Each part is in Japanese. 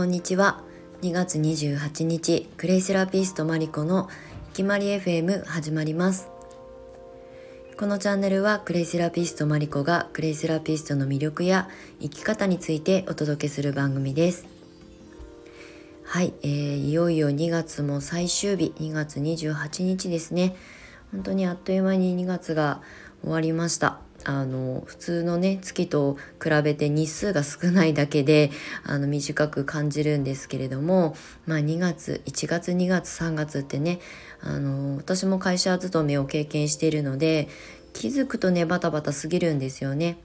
こんにちは。2月28日クレイセラピストマリコのいきまり FM 始まります。このチャンネルはクレイセラピストマリコがクレイセラピストの魅力や生き方についてお届けする番組です。はい、えー、いよいよ2月も最終日2月28日ですね。本当にあっという間に2月が終わりました。あの普通のね月と比べて日数が少ないだけであの短く感じるんですけれども、まあ、2月1月2月3月ってねあの私も会社勤めを経験しているので気づくとねバタバタ過ぎるんですよね。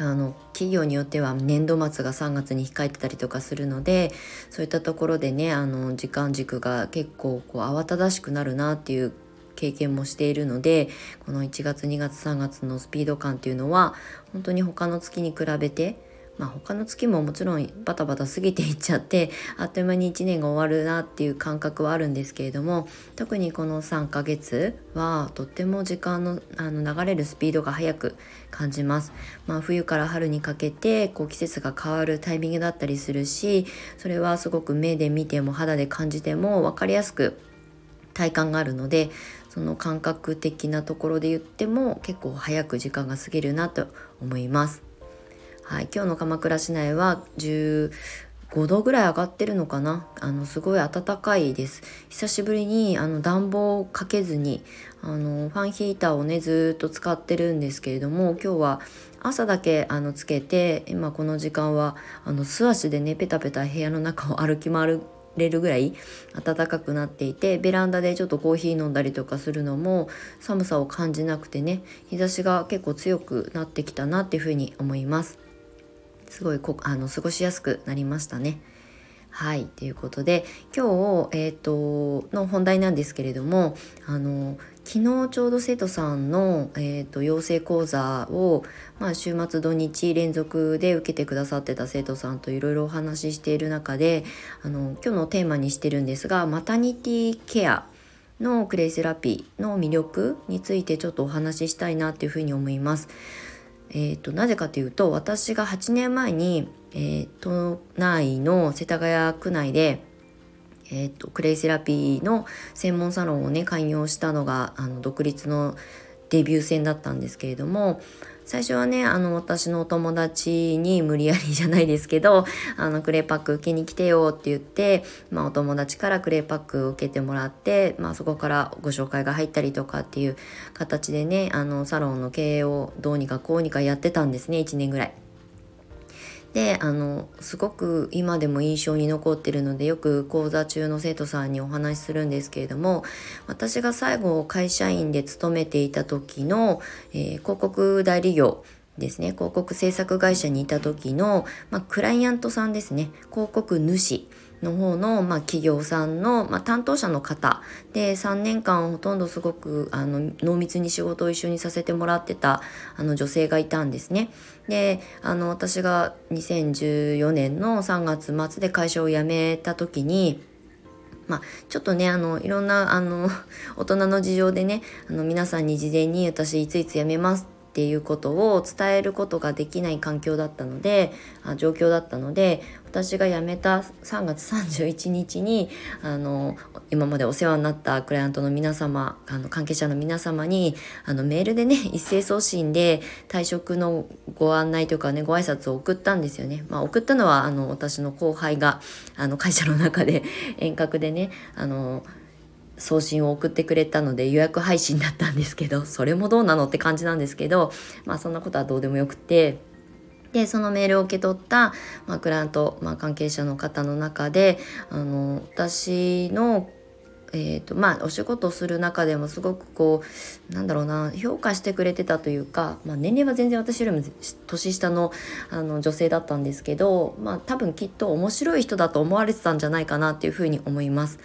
あの企業によっては年度末が3月に控えてたりとかするのでそういったところでねあの時間軸が結構こう慌ただしくなるなっていう経験もしているのでこの1月2月3月のスピード感っていうのは本当に他の月に比べてまあ、他の月ももちろんバタバタ過ぎていっちゃってあっという間に1年が終わるなっていう感覚はあるんですけれども特にこの3ヶ月はとっても時間のあの流れるスピードが速く感じます。まあ、冬から春にかけてこう季節が変わるタイミングだったりするしそれはすごく目で見ても肌で感じても分かりやすく体感があるのでその感覚的なところで言っても結構早く時間が過ぎるなと思います。はい、今日の鎌倉市内は15度ぐらい上がってるのかな？あのすごい暖かいです久しぶりにあの暖房をかけずにあのファンヒーターをねずっと使ってるんですけれども今日は朝だけあのつけて今この時間はあの素足でねペタペタ部屋の中を歩き回るれるぐらい暖かくなっていてベランダでちょっとコーヒー飲んだりとかするのも寒さを感じなくてね日差しが結構強くなってきたなっていうふうに思います。すごいこあの過ごしやすくなりましたね。はいということで今日、えーと、の本題なんですけれどもあの昨日ちょうど生徒さんの、えーと、養成講座を、まあ、週末土日連続で受けてくださってた生徒さんといろいろお話ししている中であの今日のテーマにしてるんですがマタニティケアのクレイセラピーの魅力についてちょっとお話ししたいなっていうふうに思います。えーと、なぜかというと私が8年前に、えー、都内の世田谷区内でえーと、クレイセラピーの専門サロンをね開業したのがあの独立のデビュー戦だったんですけれども最初はねあの私のお友達に無理やりじゃないですけど あのクレイパック受けに来てよって言って、まあ、お友達からクレイパックを受けてもらって、まあ、そこからご紹介が入ったりとかっていう形でねあのサロンの経営をどうにかこうにかやってたんですね1年ぐらい。であのすごく今でも印象に残ってるのでよく講座中の生徒さんにお話しするんですけれども私が最後会社員で勤めていた時の、えー、広告代理業ですね広告制作会社にいた時の、まあ、クライアントさんですね。広告主。の方の、まあ、企業さんの、まあ、担当者の方で3年間ほとんどすごくあの濃密に仕事を一緒にさせてもらってたあの女性がいたんですね。であの私が2014年の3月末で会社を辞めた時にまあ、ちょっとねあのいろんなあの 大人の事情でねあの皆さんに事前に私いついつ辞めますっていうことを伝えることができない環境だったのであ状況だったので私が辞めた3月31日にあの今までお世話になったクライアントの皆様あの関係者の皆様にあのメールでね一斉送信で退職のご案内というかねご挨拶を送ったんですよね。まあ、送ったのはあの私の後輩があの会社の中で遠隔でねあの送信を送ってくれたので予約配信だったんですけどそれもどうなのって感じなんですけどまあそんなことはどうでもよくてでそのメールを受け取った、まあ、クライアント、まあ、関係者の方の中であの私のえーとまあ、お仕事をする中でもすごくこうなんだろうな評価してくれてたというか、まあ、年齢は全然私よりも年下のあの女性だったんですけど、まあ、多分きっと面白い人だと思われてたんじゃないかなっていうふうに思います。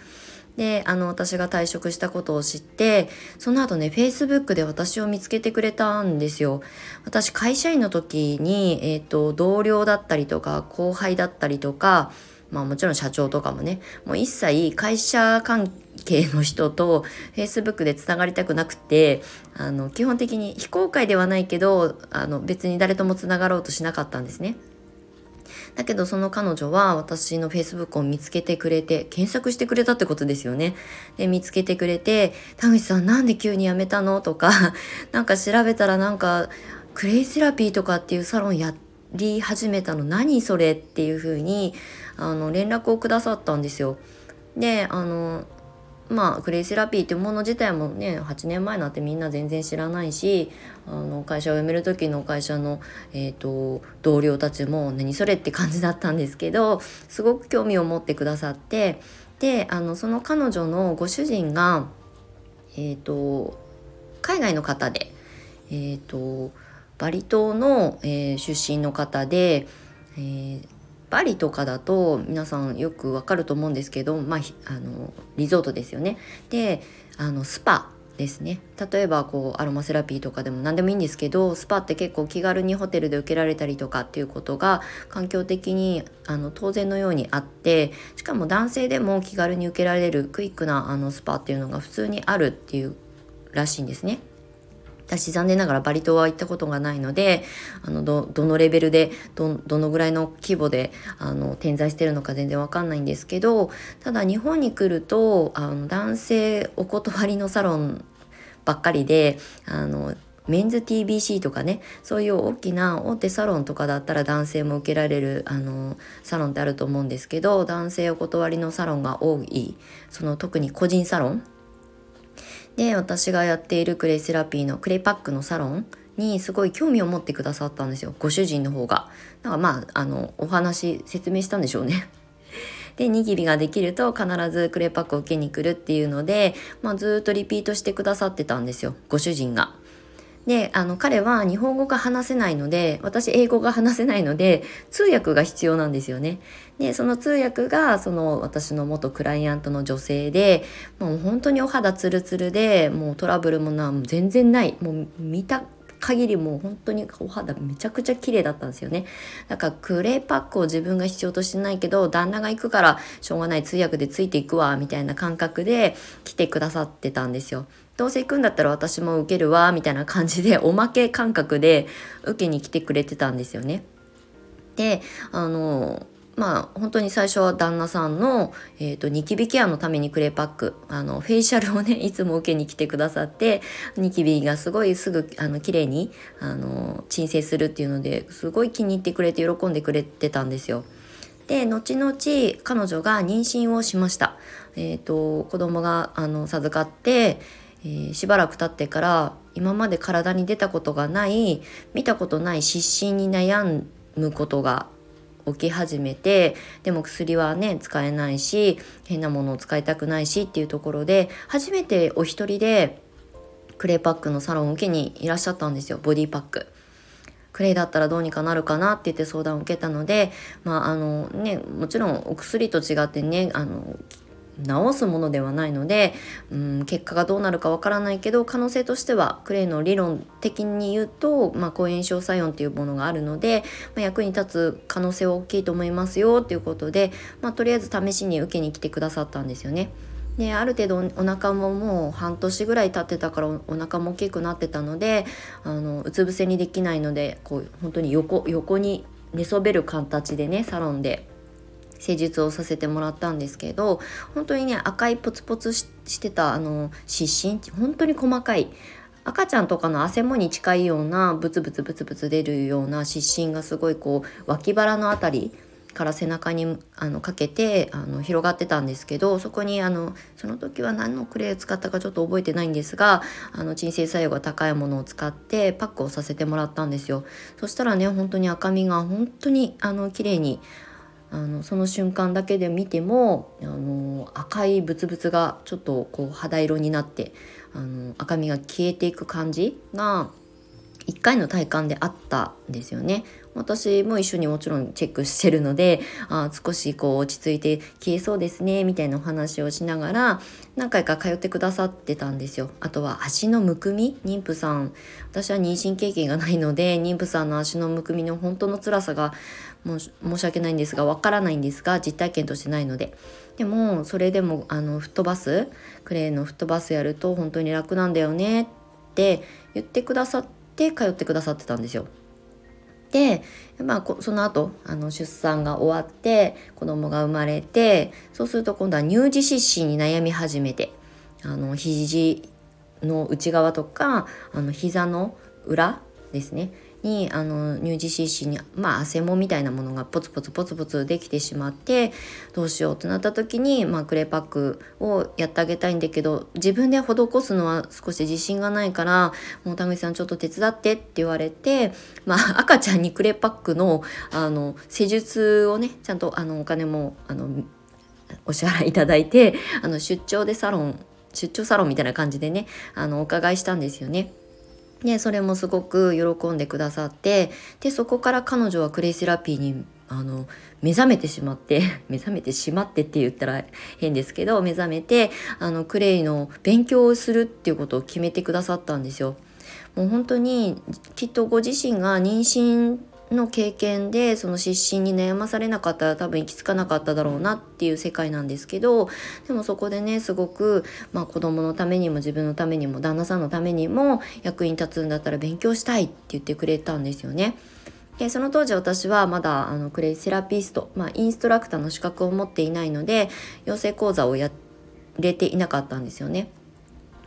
であの私が退職したことを知ってその後ね Facebook で私を見つけてくれたんですよ私会社員の時に、えーと、同僚だったりとか後輩だったりとかまあもちろん社長とかもねもう一切会社関係の人と Facebook でつながりたくなくてあの基本的に非公開ではないけどあの別に誰ともつながろうとしなかったんですね。だけどその彼女は私の Facebook を見つけてくれて、検索してくれたってことですよね。で、見つけてくれて、田口さんなんで急に辞めたの？とか、なんか調べたらなんか、クレイセラピーとかっていうサロンやり始めたの何それ？っていう風にあの連絡をくださったんですよ。であのまあクレイセラピーっていうもの自体もね8年前なんてみんな全然知らないしあの会社を辞める時の会社の、えーと、同僚たちも何それって感じだったんですけどすごく興味を持ってくださってであのその彼女のご主人が、えーと、海外の方で、えーと、バリ島の、えー、出身の方で、えー、バリとかだと皆さんよくわかると思うんですけど、まあ、あのリゾートですよね。であのスパですね例えばこうアロマセラピーとかでも何でもいいんですけどスパって結構気軽にホテルで受けられたりとかっていうことが環境的にあの当然のようにあってしかも男性でも気軽に受けられるクイックなあのスパっていうのが普通にあるっていうらしいんですね。私残念ながらバリ島は行ったことがないのであのどのレベルでどのぐらいの規模であの点在してるのか全然わかんないんですけどただ日本に来るとあの男性お断りのサロンばっかりであのメンズ TBC とかねそういう大きな大手サロンとかだったら男性も受けられるあのサロンってあると思うんですけど男性お断りのサロンが多いその特に個人サロンで私がやっているクレイセラピーのクレイパックのサロンにすごい興味を持ってくださったんですよご主人の方が。だからまああのお話説明したんでしょうね。でニキビができると必ずクレイパックを受けに来るっていうので、まあ、ずっとリピートしてくださってたんですよご主人が。であの彼は日本語が話せないので私英語が話せないので通訳が必要なんですよね。でその通訳がその私の元クライアントの女性でもう本当にお肌ツルツルでもうトラブルもな全然ない。もう見た限りもう本当にお肌めちゃくちゃ綺麗だったんですよね。だからクレーパックを自分が必要としてないけど旦那が行くからしょうがない通訳でついていくわみたいな感覚で来てくださってたんですよ。どうせ行くんだったら私も受けるわみたいな感じで おまけ感覚で受けに来てくれてたんですよねであのまあ本当に最初は旦那さんの、えーと、ニキビケアのためにクレーパックあのフェイシャルをね いつも受けに来てくださってニキビがすごいすぐあの綺麗にあの鎮静するっていうのですごい気に入ってくれて喜んでくれてたんですよ。で後々彼女が妊娠をしました。えーと、子供があの授かって、えー、しばらく経ってから今まで体に出たことがない見たことない湿疹に悩むことが起き始めてでも薬はね使えないし変なものを使いたくないしっていうところで初めてお一人でクレイパックのサロンを受けにいらっしゃったんですよボディパック。クレイだったらどうにかなるかなって言って相談を受けたのでまああのねもちろんお薬と違ってねあの治すものではないので、うん、結果がどうなるかわからないけど可能性としてはクレイの理論的に言うと、まあ、抗炎症作用っていうものがあるので、まあ、役に立つ可能性は大きいと思いますよっていうことで、まあ、とりあえず試しに受けに来てくださったんですよね。である程度お腹ももう半年ぐらい経ってたからお腹も大きくなってたのであのうつ伏せにできないのでこう本当に横横に寝そべる形でねサロンで施術をさせてもらったんですけど本当にね赤いポツポツしてたあの湿疹本当に細かい赤ちゃんとかの汗もに近いようなブツブツブツブツ出るような湿疹がすごいこう脇腹の辺りから背中にあのかけてあの広がってたんですけどそこにあのその時は何のクレイを使ったかちょっと覚えてないんですがあの鎮静作用が高いものを使ってパックをさせてもらったんですよ。そしたらね本当に赤みが本当にあの綺麗にあのその瞬間だけで見てもあの赤いブツブツがちょっとこう肌色になってあの赤みが消えていく感じが1回の体感であったんですよね。私も一緒にもちろんチェックしてるのであ少しこう落ち着いて消えそうですねみたいなお話をしながら何回か通ってくださってたんですよあとは足のむくみ妊婦さん私は妊娠経験がないので妊婦さんの足のむくみの本当の辛さが申し訳ないんですがわからないんですが実体験としてないのででもそれでもあの吹っ飛ばすクレーの吹っ飛ばすやると本当に楽なんだよねって言ってくださって通ってくださってたんですよ。で、まあ、その後あの出産が終わって子供が生まれてそうすると今度は乳児湿疹に悩み始めてあの肘の内側とかあの膝の裏ですねにあの乳児湿疹にまあ汗もみたいなものがポツポツポツポツできてしまってどうしようってなった時に、まあ、クレーパックをやってあげたいんだけど自分で施すのは少し自信がないからもう田口さんちょっと手伝ってって言われて、まあ、赤ちゃんにクレーパックのあの施術をねちゃんとあのお金もあのお支払いいただいてあの出張でサロン出張サロンみたいな感じでねあのお伺いしたんですよね。でそれもすごく喜んでくださってでそこから彼女はクレイセラピーにあの目覚めてしまって 目覚めてしまってって言ったら変ですけど目覚めてあのクレイの勉強をするっていうことを決めてくださったんですよ。もう本当にきっとご自身が妊娠の経験でその失神に悩まされなかったら多分行き着かなかっただろうなっていう世界なんですけどでもそこでねすごく、まあ、子供のためにも自分のためにも旦那さんのためにも役に立つんだったら勉強したいって言ってくれたんですよね。でその当時私はまだあのクレイセラピスト、まあ、インストラクターの資格を持っていないので養成講座をやれていなかったんですよね。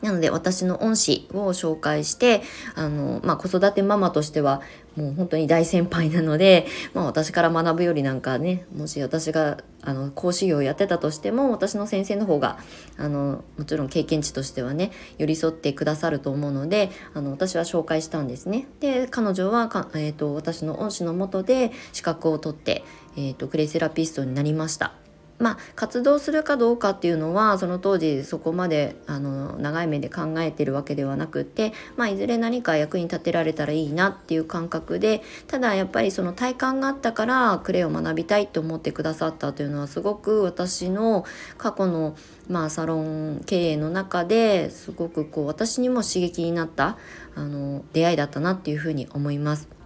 なので私の恩師を紹介してあの、まあ、子育てママとしてはもう本当に大先輩なので、まあ、私から学ぶよりなんかねもし私があの講師業をやってたとしても私の先生の方があのもちろん経験値としてはね寄り添ってくださると思うのであの私は紹介したんですね。で彼女はか、えーと、私の恩師のもとで資格を取って、えーとクレイセラピストになりました。まあ、活動するかどうかっていうのはその当時そこまであの長い目で考えてるわけではなくて、まあ、いずれ何か役に立てられたらいいなっていう感覚でただやっぱりその体感があったからクレイを学びたいと思ってくださったというのはすごく私の過去の、まあ、サロン経営の中ですごくこう私にも刺激になったあの出会いだったなっていうふうに思います。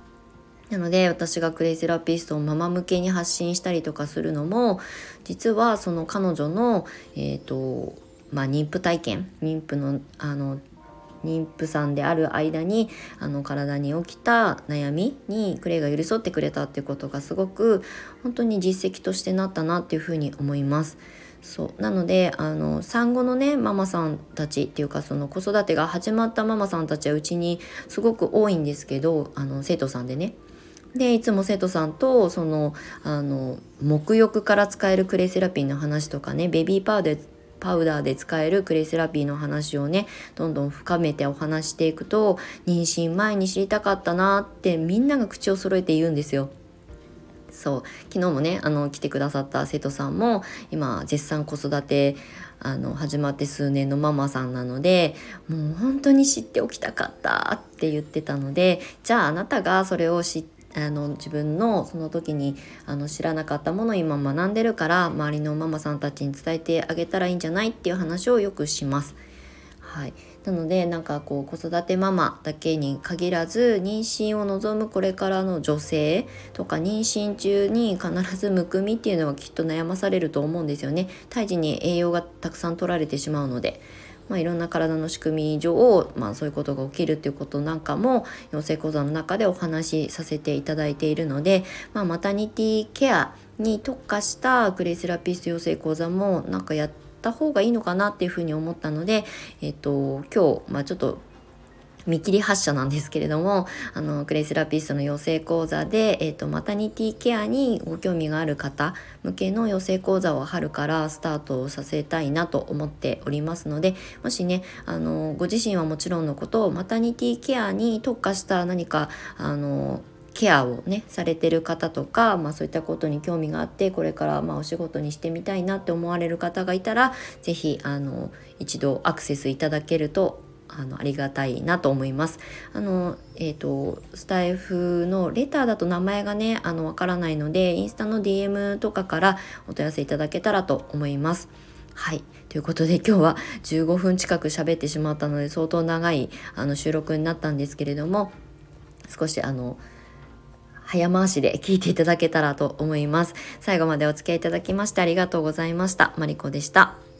なので私がクレイセラピストをママ向けに発信したりとかするのも実はその彼女の、えーとまあ、妊婦体験妊婦のあの妊婦さんである間にあの体に起きた悩みにクレイが寄り添ってくれたっていうことがすごく本当に実績としてなったなっていうふうに思います。そうなのであの産後のねママさんたちっていうかその子育てが始まったママさんたちはうちにすごく多いんですけどあの生徒さんでねでいつも生徒さんとそのあの沐浴から使えるクレイセラピーの話とかねベビーパウダーパウダーで使えるクレイセラピーの話をねどんどん深めてお話していくと妊娠前に知りたかったなってみんなが口を揃えて言うんですよ。そう昨日もねあの来てくださった生徒さんも今絶賛子育てあの始まって数年のママさんなのでもう本当に知っておきたかったって言ってたのでじゃああなたがそれを知ってあの自分のその時にあの知らなかったものを今学んでるから周りのママさんたちに伝えてあげたらいいんじゃないっていう話をよくします。はい、なのでなんかこう子育てママだけに限らず妊娠を望むこれからの女性とか妊娠中に必ずむくみっていうのはきっと悩まされると思うんですよね。胎児に栄養がたくさん取られてしまうので。まあ、いろんな体の仕組み上、まあ、そういうことが起きるっていうことなんかも養成講座の中でお話しさせていただいているので、まあ、マタニティケアに特化したグレイセラピスト養成講座もなんかやった方がいいのかなっていうふうに思ったので、えっと、今日、まあ、ちょっと見切り発車なんですけれどもあのクレイセラピストの養成講座で、えーと、マタニティケアにご興味がある方向けの養成講座を春からスタートさせたいなと思っておりますのでもしねあのご自身はもちろんのことをマタニティケアに特化した何かあのケアをねされてる方とか、まあ、そういったことに興味があってこれからまあお仕事にしてみたいなって思われる方がいたら是非一度アクセスいただけるとあのありがたいなと思います。あのえーと、スタイフのレターだと名前がねあのわからないのでインスタの DM とかからお問い合わせいただけたらと思います。はいということで今日は15分近く喋ってしまったので相当長いあの収録になったんですけれども少しあの早回しで聞いていただけたらと思います。最後までお付き合いいただきましてありがとうございました。マリコでした。